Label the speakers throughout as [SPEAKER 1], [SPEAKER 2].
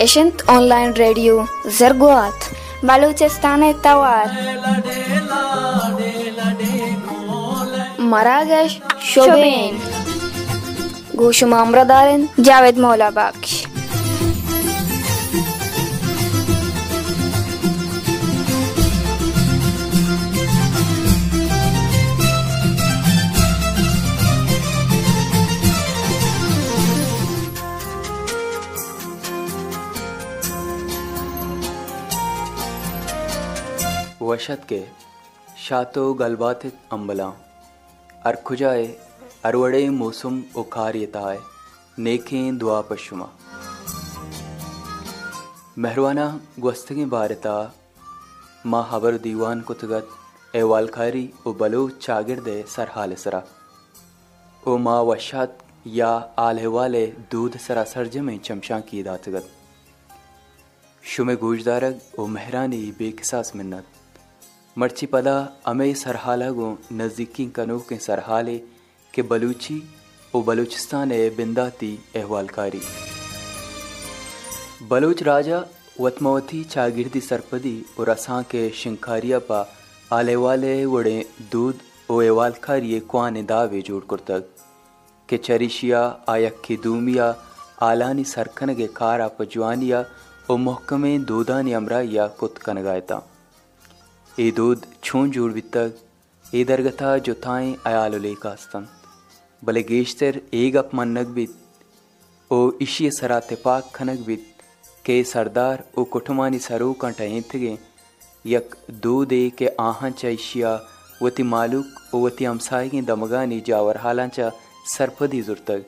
[SPEAKER 1] Online radio Zergoat Baluchistan Tawar Maragash Shobain Gushum Amradaren Javed Mola Baksh
[SPEAKER 2] वशत के शातो गलबात अम्बला अरखुजाए अरवड़े मौसम उखारियताए नेखें दुआ पशुमा। मेहरवाना गुस्तगी बारता, माँ हबर दीवान कुतगत, ए वालखारी ओ बलो चागिरदे सरहाल सरा। ओ माँ वशात या आले वाले दूध सरा सरज में चमशा की दातगत। शुमे गूजदारग ओ मेहरानी बेकिसास मिन्नत। मर्ची पदा अमे सरहाला गो नज़दीकी कनो के सरहाले के बलूची ओ बलूचिस्तान ए बिंदाती अहवालकारी। बलूच राजा वतमवती चागिरदी सरपदी और असां के शिंखारिया पा आले वाले वड़े दूध ओ एवालखारी क्वाने दावे जोड़ कुर्तक। के चरिशिया, आयक्की दूमिया, आलानी सरकनगे कारा पजवानिया ओ मोहकमे दूदानी अमराइया कुत कनगायता ए भले गेश्तर एग अप मन्नक बित, ओ इशी सरा तेपाक खनक बित, के सरदार ओ कुटुमानी सरो कंटाएँ थगे यक दूध ए के आहां चैशिया वती मालूक ओ वती हमसाई दमगानी जावर हालांचा सरपदी जुर्तक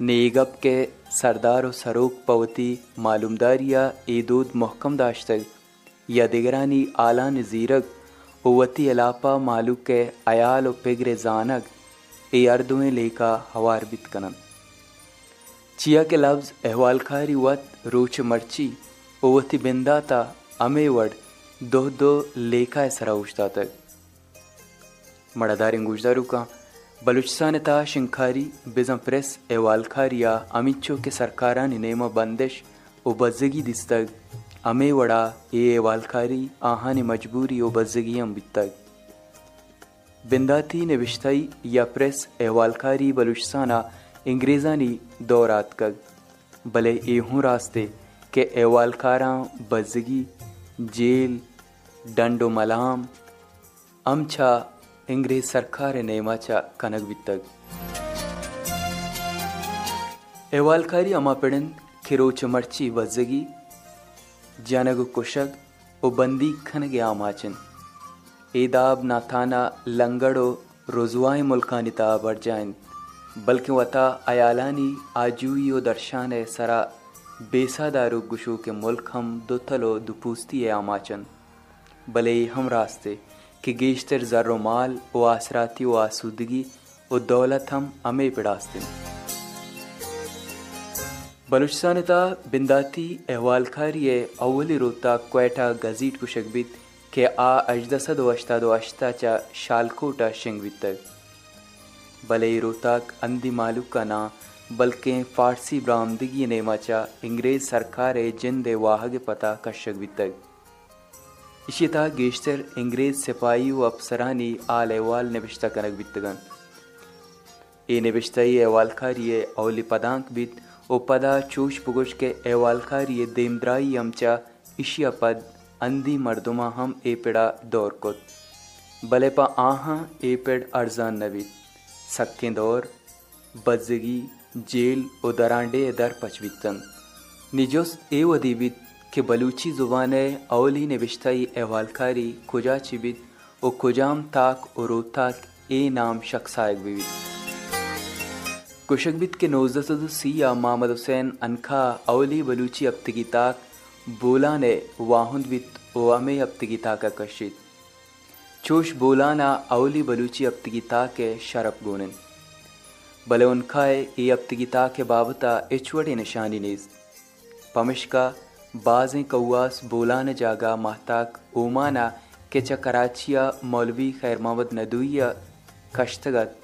[SPEAKER 2] नेगप के सरदार ओ सरोक पवती मालूमदारिया ए दूध मोहकम दाश्तक या दिगरानी आला नजीरक ओवती अलापा मालूक अयाल पेगरे जानक ए अर्दुएँ लेका हवार बित कनन चिया के लफ्ज अहवाल खारी वत, रोच मर्ची ओवती बिंदाता, अमे वड दो दो लेखा सरा उश्ता तक मड़ादारिंग गुजदारू का, बलूचिस्तान ता शिंखारी बिजम प्रेस अहवाल खारिया, अमिचो के सरकारा नेमा बंदिश ओ बजगी दिस्तक अमे वड़ा ये वालखारी, आहाने मजबूरी ओ बजगियम बितक बिंदाती नविश्तई या प्रेस एवालखारी बलुचस्ताना इंग्रेज़ानी दौरात कग। भले एहूँ रास्ते के एवालकारा बजगी, जेल, डंडो मलाम, अमछा अंग्रेज़ सरकार नेमाचा कनक बितक एवालकारी अमा पेड़न खिरोच मर्ची वजगी जनग कुशग ओ बंदी खनगे आमाचन एदाब नाथाना लंगड़ो रोजुआए मुल्कानी ताबर जाइन बल्कि वता अयालानी आजुई ओ दर्शान सरा बेसादारो गुशो के मुल्क हम दुथलो दुपूस्ती ए आमाचन। भले हम रास्ते कि गेश्तर जर्रो माल ओ आसराती ओ आसूदगी ओ दौलत हम अमे पिड़ास्ते बलूचिस्तानता बिंदाती अहवालखारी अव्वली रोता क्वेटा गजीट कुशकबित के आ अजदसद वश्तादो अश्ताचा शालकोटा शिंगवितक भले रोताक अंदी मालूका ना बल्कि फारसी बरामदगी नेमाचा इंग्रेज सरकार जिंद वाहग पता कशक बितक इशिता गेश्तर इंग्रेज सिपाही व अफसरानी आल अहवाल नबिश्ता कनक बितगन ए नबिश्ताई अहवालखारी अवली पदांक बित ओ पदा चूश पुगुश के एवालखारी देमद्राई अमचा इशिया पद अंदी मर्दुमा हम दौर कुत। भले पा आहा एपेड़ अर्जान नबी सक्के दौर बजगी जेल ओ दरांडे दर पचवितन निजोस ए वदीबित के बलूची ज़ुबान अवली नबिश्ताई एवालखारी खुजा चिबित ओ खुजाम ताक और रोताक ए नाम शख्सायक बिबित कुशकबित के नोजद सिया मोहम्मद हुसैन अनखा अवली बलूची अब्तगी ताक बोला ने वाहुंद बित ओवामे अब्तगी ताका कशित चोश बोलाना अवली बलूची अब्तगी ताके शरफ गोनन भले उनका ये अब्तगी ताके बाबता इचवड़े निशानी नीज पमिशका बाजें कौआस बोलान जागा महताक ओमाना के चकराचिया मौलवी खैर मोहम्मद नदुया कश्तगत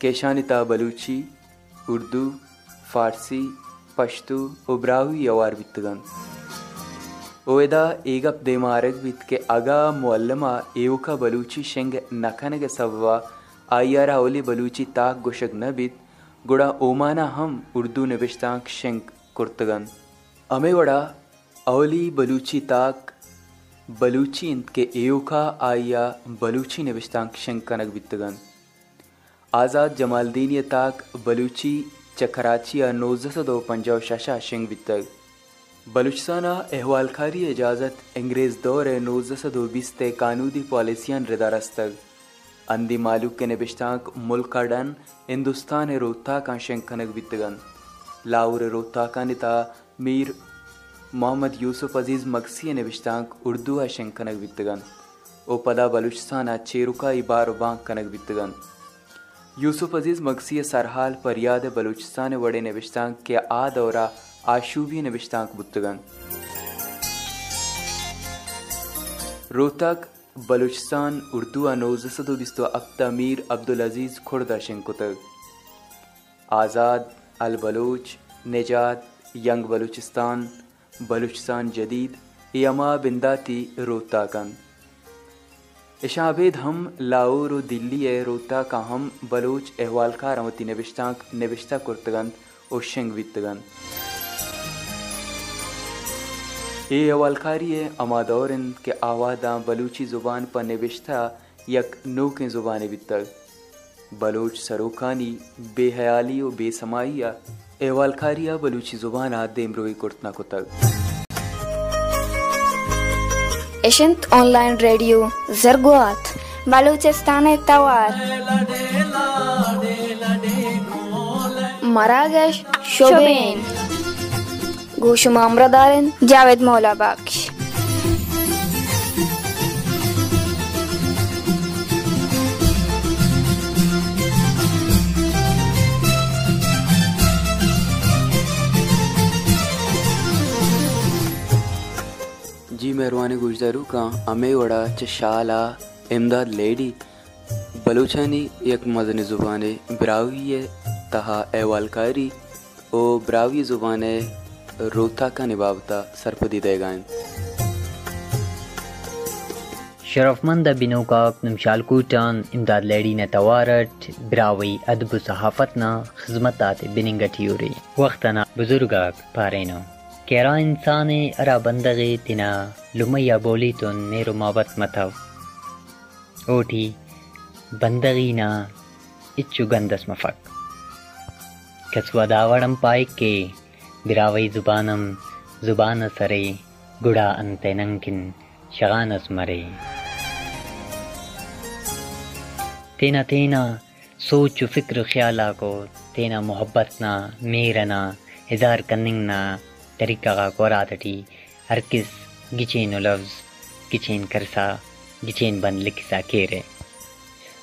[SPEAKER 2] केशानिता बलूची उर्दू, फारसी, पश्तू, उब्रावी यवार बितगन ओयदा एगप देमारक बित के अगा मुअल्लमा एवका बलूची शेंग नखनगे सव्वा आयारा ओली बलूची ताक गुशक न बित गुड़ा ओमाना हम उर्दू नबिश्ताक शेंग कुर्तगन। अमे वड़ा अवली बलूची ताक बलूची इंत के एवका आया बलूची नबिश्ताक शेंग कनक बितगन आज़ाद जमालदीन ताक बलूची चकराची नोजस दो पंजाब शशा शेंग बितग बलूचिस्ताना अहवालखारी इजाज़त अंग्रेज़ दौर नोजसद बीस कानूनी पॉलिसियान रिदारस्तग अंदी मालूक के नबिश्ताक मुल्क डन हिंदुस्तान रोता का शंखनक बितगन लाउर रोता का निता मीर मोहम्मद यूसुफ अज़ीज़ मकसी नबिश्ताक उर्दू शंखनक बितगन ओ पदा बलूचिस्तान चेरुका इबार बांक कनक बितगन यूसुफ अज़ीज़ मकसी सरहाल फरियाद बलूचिस्तान वड़े नबिश्ताक के आ दौरा आशूबी नविश्तांक बुतगन रोहतक, बलूचिस्तान, उर्दू नोजसदो बिस्तो अब्ता मीर अब्दुल अज़ीज़ खुर्दा शिंकुतग। आज़ाद, अल बलूच, निजात, यंग बलूचिस्तान बलूचिस्तान जदीद, यमा बिंदाती रोहताकन इशाबेद दिल्ली ए रोहता का हम बलूच अहवालकार अमती नविश्तांक नविश्ता कुर्तगन और शिंग वितगन ये अवलखारी अमादौरन के आवादा बलूची ज़ुबान पर नविश्ता यक नोके ज़ुबान बितग बलूच सरोखानी बेहयाली व बेसमाइया एवालखारिया बलूची ज़ुबान देमरोई कुर्तना कुतग
[SPEAKER 1] एशंत ऑनलाइन रेडियो जरगुआत बलूचिस्तान तवार मरागश शोबेन गोशुमा अमरदारन जावेद मौला
[SPEAKER 2] मेहरबानी गुजरू का अमे वड़ा चशाला इमदाद लेडी। बलूचानी एक मदनी ज़ुबान, ब्रावी तहा एवालकारी ओ ब्रावी ज़ुबान रोता का निभावता सरपदी देगान
[SPEAKER 3] शरफमंद बिनोकाक नमशालकूटान इमदाद लेडी ने तवारट, ब्रावी अदब सहाफत सहाफतना खिदमत आते बिनिंगटियोरी वक्तना बुजुर्गाक पारेनो। केरा इंसान अरा बंदगे तिना लुमैया बोली तुन मेरो मोहब्बत मतव ओठी बंदगी ना इच्छु गंदस मफक कसवा दावड़म पाए के बिरावई जुबानम ज़ुबान सरे गुड़ा अंते नंकिन शगानस मरे तेना तेना सोच फ़िक्र ख्याला को तेना मोहब्बत ना मेरना इजार कनिंग ना Tarikagakkoratati herkes geçeğin olavz, geçeğin karsa, geçeğin bandlik kisa kere.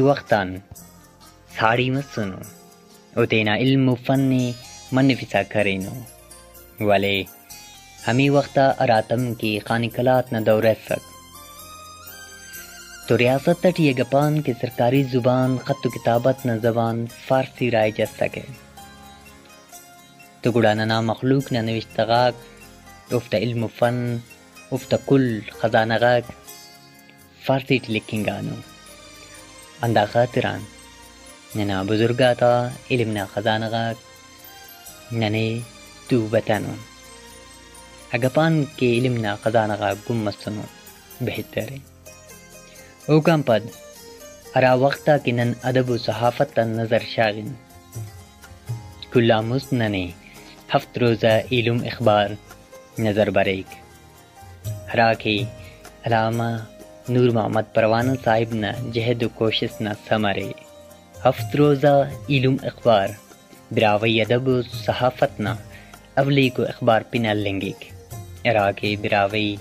[SPEAKER 3] वक्तान sari मसुनो उतेना इल्म फन्नी मन फिसा करेनो वाले हमी वक्ता अरातम की खानिकलात न दौरे सक तो रियासत तट ये गपान की सरकारी ज़ुबान ख़त किताबत न ज़बान फ़ारसी राय जा सके तो गुड़ाना ना मखलूक न नविश्तगाक उफ्त इल्म फ़न उफ्त कुल ख़जानगाक फ़ारसी लिखिंगानो अंदा खातिरान नना बुजुर्गा था इल्म ना ख़जानगाक नने तू बतानो अगपान के इल्म ना ख़जानगाक गुम मस्तनो बेहतर ओकम पद अरा वक्ता किनन अदब सहाफत नज़र शागिन कुल्ला मुस्नने हफ्त रोज़ा इलम अखबार नज़र बरेक हरा के अलामा नूर मोहम्मद परवाना साहिब न जहद कोशिश न समरे। हफ्त रोज़ा, इलम अखबार, बिरावई अदब, सहाफत न, अवली को अखबार पिनल लेंगे। इराके बिरावई,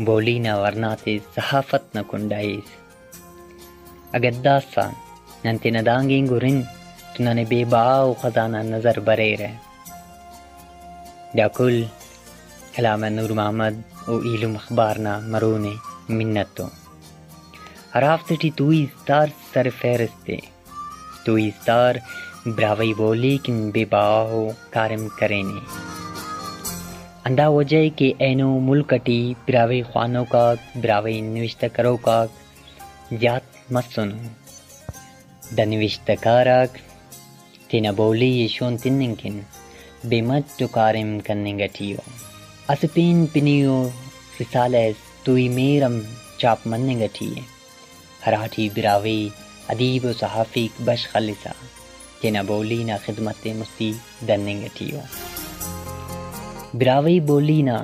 [SPEAKER 3] बोली न वर्नाते सहाफत न कुंडाइस अगद्दासा नंते नदांगी गुरिन तुनने बेबाव खजाना नज़र बरे रहे डाकुल अलामा नूर मोहम्मद ओ इलम अखबार ना मरोने मिन्नतो। तू सर फेरस्ते तू स्तार ब्रावई बोली किन बेबाहो कारम करेने। अंदा वजह के एनो मुल्कटी ब्रावे खानों का ब्रावे निविष्ट करो का। जात मत सुनो द निविष्टकारक तेना बोली यशोन तिन्निंकिन बेमत टुकारिम करने गटियो असपिन पिनियो रिसालेस तुई मेरम चाप मनने गटिए हराठी बिरावे अदीब सहाफी बश खलिसा तेना बोली ना खिदमत मुस्ती दन्ने गटियो ब्रावी बोली ना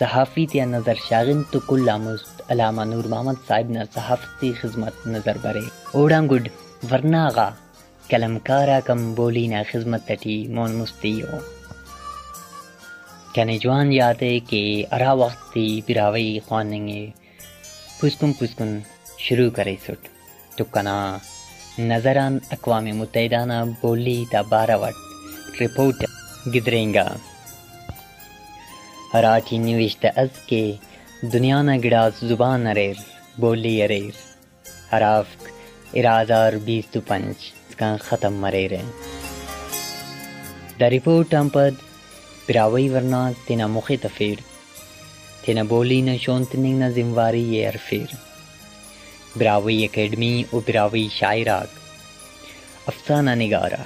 [SPEAKER 3] सहाफ़ी त्या नज़र शागिन तो कुल मुस्त अलामा नूर मोहम्मद साहिब ना सहाफ़ती खिदमत नज़र बरे ओड़ा गुड वरनागा कलमकारा कम बोली ना खिदमत तटी मोन मुस्तियो क्या जवान याद है कि अरा वक्ती बिरावई खानेंगे पुस्कुन पुस्कुन शुरू करे सुट तो कना नजरान अकवाम मुतहदाना बोली ता बारावट रिपोर्ट गिदरेंगा हराठी निविष्ट अज के दुनिया न गिड़ास जुबान अरेर बोली अरेर हराफ इराजार बीस तु पंच इसका ख़त्म मरे रहे द रिपोर्ट पद पिरावई वरना तेना मुखे तफीर तेना बोली न शोन तिनिंग न जिम्मेवारी ये अरफीर बिरावई एकेडमी और बिरावई शायराक अफसाना निगारा।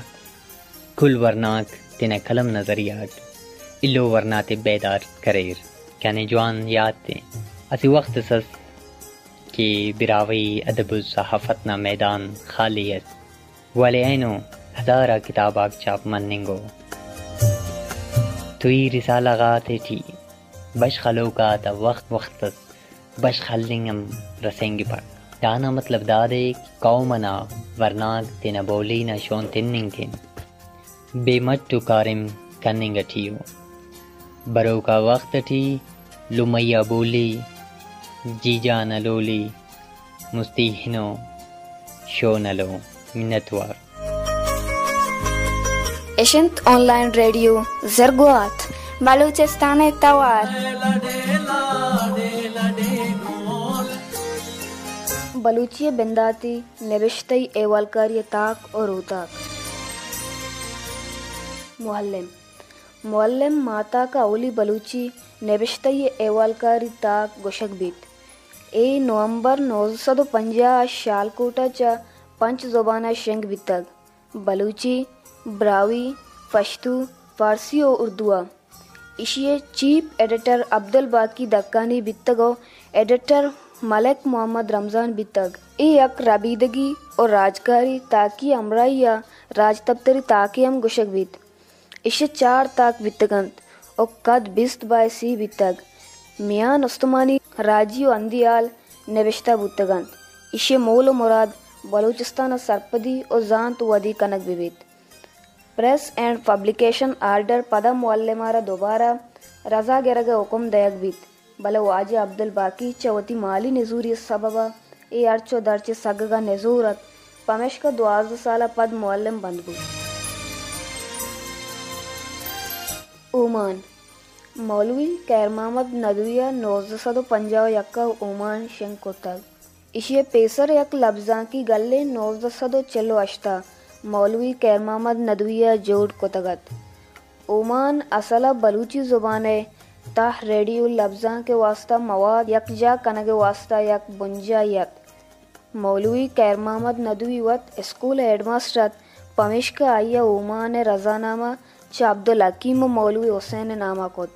[SPEAKER 3] कुल वरनाक तेना कलम नजरियात। इल्लो वरनाते बेदार करेर। कहने जवान याद थे असी वक्त सस कि बिरावई अदब सहाफत ना मैदान खालियत वाले ऐनो हजारा किताबाग चाप मन्निंगो। तुई रिसाला गाते थी। बश खलो का ता वक्त वक्त बश खलिंगम रसेंगे पर। दाना मतलब दादे कौमना वरनाग तेना बोली ना शोन तिन्निंग बेमट टू कारिम कन्निंग अठियो। बरो का वक्त थी लुमैया बोली, जीजा न लोली, मुस्ती हिनो, शो नलो मिन्नतवार
[SPEAKER 1] एशंत ऑनलाइन रेडियो, जरगुआत बलूचिस्तान तवार। बलूचिय बिंदाती नविश्तई एवालकारी ताक और उताक। मुहल्लिम। मुअल्लिम माता का ओली बलूची नेबिश्तई एवालकारी ताक गोशक बीत। ए नवंबर नौ सौ पंजाह शालकोटाच्या पंच जोबाना शेंग बितग। बलूची, ब्रावी पश्तू फारसी और उर्दुआ इशिए चीफ एडिटर अब्दुल बाकी दक्कानी बितगो। एडिटर मलिक मोहम्मद रमज़ान बितग। ई यक रबीदगी और राजकारी ताकि अमराया राज तबतरी ताकि हम गुशक बीत। इसे चार ताक बितगंत और कद बिस्त बाय सी बितग। मियान उस्तमानी राज़ी और अंदियाल नविश्ता बुतगंत। इसे मोल मुराद बलूचिस्तान सरपदी और जान तो कनक बिबीत प्रेस एंड पब्लिकेशन आर्डर पदम वाले मारा दोबारा रजा गिरगे हुकुम दयक बीत। ಬಲ ವಾಜಿ ಅಬ್ದುಲ್ ಬಾಕಿ ಚವತಿ ಮಾಲಿ ನಿಜೂರಿ सबबा ए अर्चो दर्चे सगगा नेजूरत पमेश का द्वाज साला पद मुअल्लिम बंदगु ओमान मौलवी कैर मोहम्मद नदविया नौजद पंजाब यक्का ओमान शंकोतग इशिये पेसर यक लफ्जा की गल्ले नौजद चलो अश्ता मौलवी कैर मोहम्मद नदविया जोड़ कोतगत ओमान असला बलूची ज़ुबान है ताह रेडियो लफ्जा के वास्ता मवाद यकजा कनगे वास्ता यक बुंजा यक। मौलवी कैर मोहम्मद नदवी वत स्कूल हेडमास्टर पमिश का आया ओमान रजानामा च अब्दुल हकीम मौलवी हुसैन नामाकोत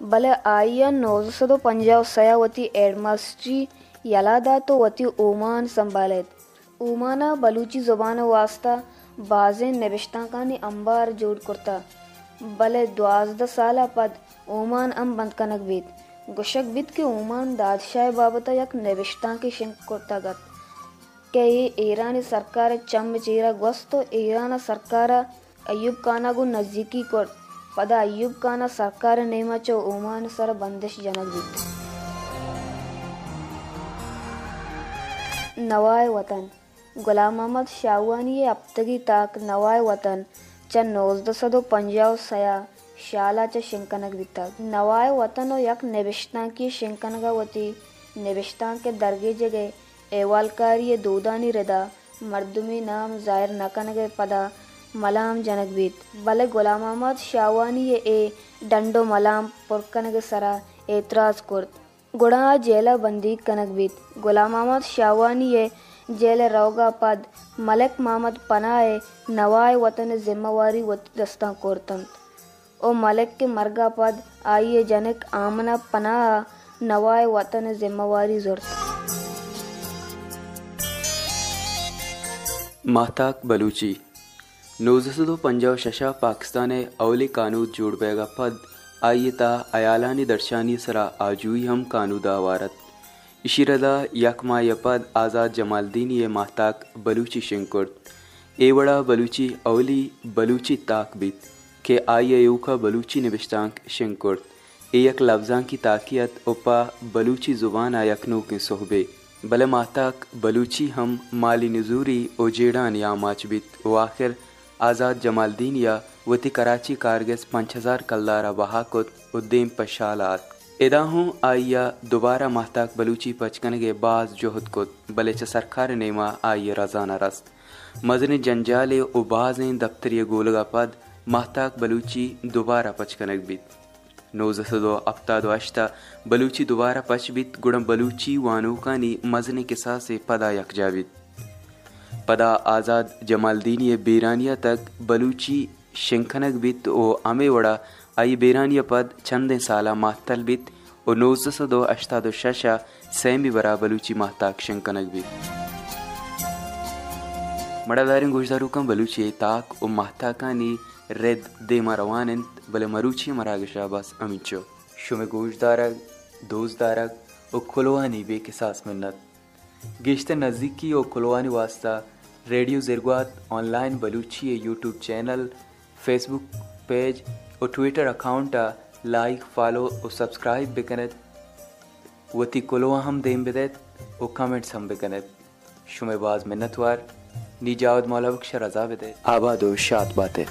[SPEAKER 1] भले आइया नौ सौ पंजाब सयावती एडमास्ट्री यलादा तो वती ओमान संभालेत ओमाना बलूची ज़ुबान वास्ता बाजे नबिश्ता कानी अंबार जोड़ करता। द्वाजदा साला पद, ओमान अम बंद कनक बीत। गुशक बीत के ओमान दादशाह बाबता यक नबिश्ता के शिंक करता गत। के ये ईरानी सरकार चम चीरा गोस्तो ईरान सरकार अयूब खाना गु नजदीकी कर। पदा अयूब खाना सरकार नेमा चो ओमान सर बंदिश जनक बीत। नवाए वतन। गुलाम मोहम्मद शाहवानी अब्तगी ताक नवाए वतन। च नोजद सदो पंजाब सया शाला च शिंकनक बिता नवाए वतन यक निबिश्ता की शिंकनगा वती निबिश्ता के दरगे जगह एवालकारी दूदानी रदा मर्दुमी नाम ज़ाहिर नकनगे पदा मलाम जनक बीत बले गुलाम मोहम्मद शाहवानी ए डंडो मलाम पुरकनगे सरा एतराज़ कुर्त गुड़ा जेला बंदी कनक बीत गुलाम मोहम्मद शाहवानी जेल रवगा पद मलिक मोहम्मद पनाए नवाए वतन जिम्मेवारी वत दस्ता कोरतंत ओ मलिक के मरगा पद आइए जनक आमना पना नवाए वतन जिम्मेवारी जोरत
[SPEAKER 2] माताक बलूची नोजसदो पंजाब शशा पाकिस्तान अवली कानूद जोड़ बेगा पद आयता अयालानी दर्शानी सरा आजुई हम कानूदा वारत इशिरदा यकमा यपद आज़ाद जमालदीन ये महताक बलूची शिंकुर्त एवड़ा बलूची अवली बलूची ताक बीत के आय यूका बलूची निबिश्तांक शिंकुर्त एक लफ्जां की ताकियत उपा बलूची ज़ुबान यकनू के सोहबे बले महताक बलूची हम माली नजूरी ओजेड़ान या माचबित व आखिर आज़ाद जमालदीन या वती कराची कारगिस पाँच हजार कल्लारा बहाकुत उद्दीम पशालात इदाहूँ आइया दोबारा महताक बलूची पचकनगे बाज जोहद कुत बले सरकार नेमा आइया रजाना रस्त मजन जंजाले उबाजें दफ्तरी गोलगा पद महताक बलूची दोबारा पचकनक बीत नोजसदो अफ्तादो अश्ता बलूची दोबारा पच बीत गुड़म बलूची वानूकानी मजने किसा से पदा यकजाबित पदा आज़ाद जमालदीनी बेरानिया तक बलूची शिंखनक बित ओ आमे वड़ा आई बेरानिया पद चंदे साला मातल बित ओ नोजसदो अश्तादो शशा सैमी बरा बलूची महताक शिंखनक बित। मड़ादारिन गुजदारू कम बलूची ताक ओ महताकानी रेद दे मरवानंत बले मरूची मरागशा बस अमिचो। शुमे गोशदारक दोजदारक ओ खुलवानी बेकिसास मिन्नत। गिश्ते नज़दीकी और खुलवानी वास्ता radio ज़िरगवात online Balochi YouTube channel, Facebook page और ट्विटर अकाउंट लाइक फॉलो और सब्सक्राइब बिकनत वती कुलवा हम देम बिदत और कमेंट्स हम बिकनत शुमे शुमेबाज मिन्नतवार निजावद मौला बख्श रजा आबाद शात बातें।